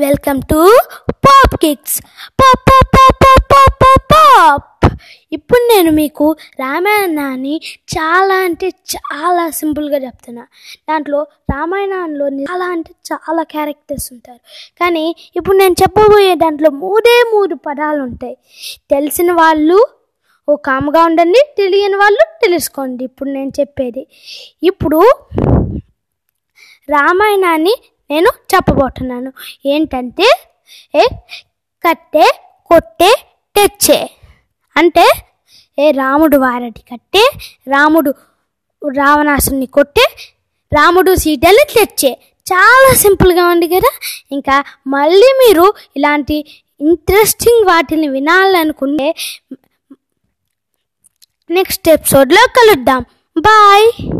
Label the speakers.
Speaker 1: Welcome to pop kicks pop pop pop pop pop pop pop. ఇప్పుడు నేను మీకు రామాయణాన్ని చాలా అంటే చాలా సింపుల్గా చెప్తున్నా. దాంట్లో రామాయణంలో చాలా అంటే చాలా క్యారెక్టర్స్ ఉంటారు. కానీ ఇప్పుడు నేను చెప్పబోయే దాంట్లో మూడే మూడు పదాలు ఉంటాయి. తెలిసిన వాళ్ళు ఓ కామ్గా ఉండండి తెలియని వాళ్ళు తెలుసుకోండి. ఇప్పుడు నేను చెప్పేది. ఇప్పుడు రామాయణాన్ని నేను చెప్పబోతున్నాను. ఏంటంటే ఏ కట్టే కొట్టే తెచ్చే. అంటే ఏ రాముడు వారటి కట్టే రాముడు రావణాసుని కొట్టే రాముడు సీతల్ని తెచ్చే. చాలా సింపుల్గా ఉంది కదా? ఇంకా మళ్ళీ మీరు ఇలాంటి ఇంట్రెస్టింగ్ వాటిని వినాలనుకుంటే నెక్స్ట్ ఎపిసోడ్లో కలుద్దాం. బాయ్.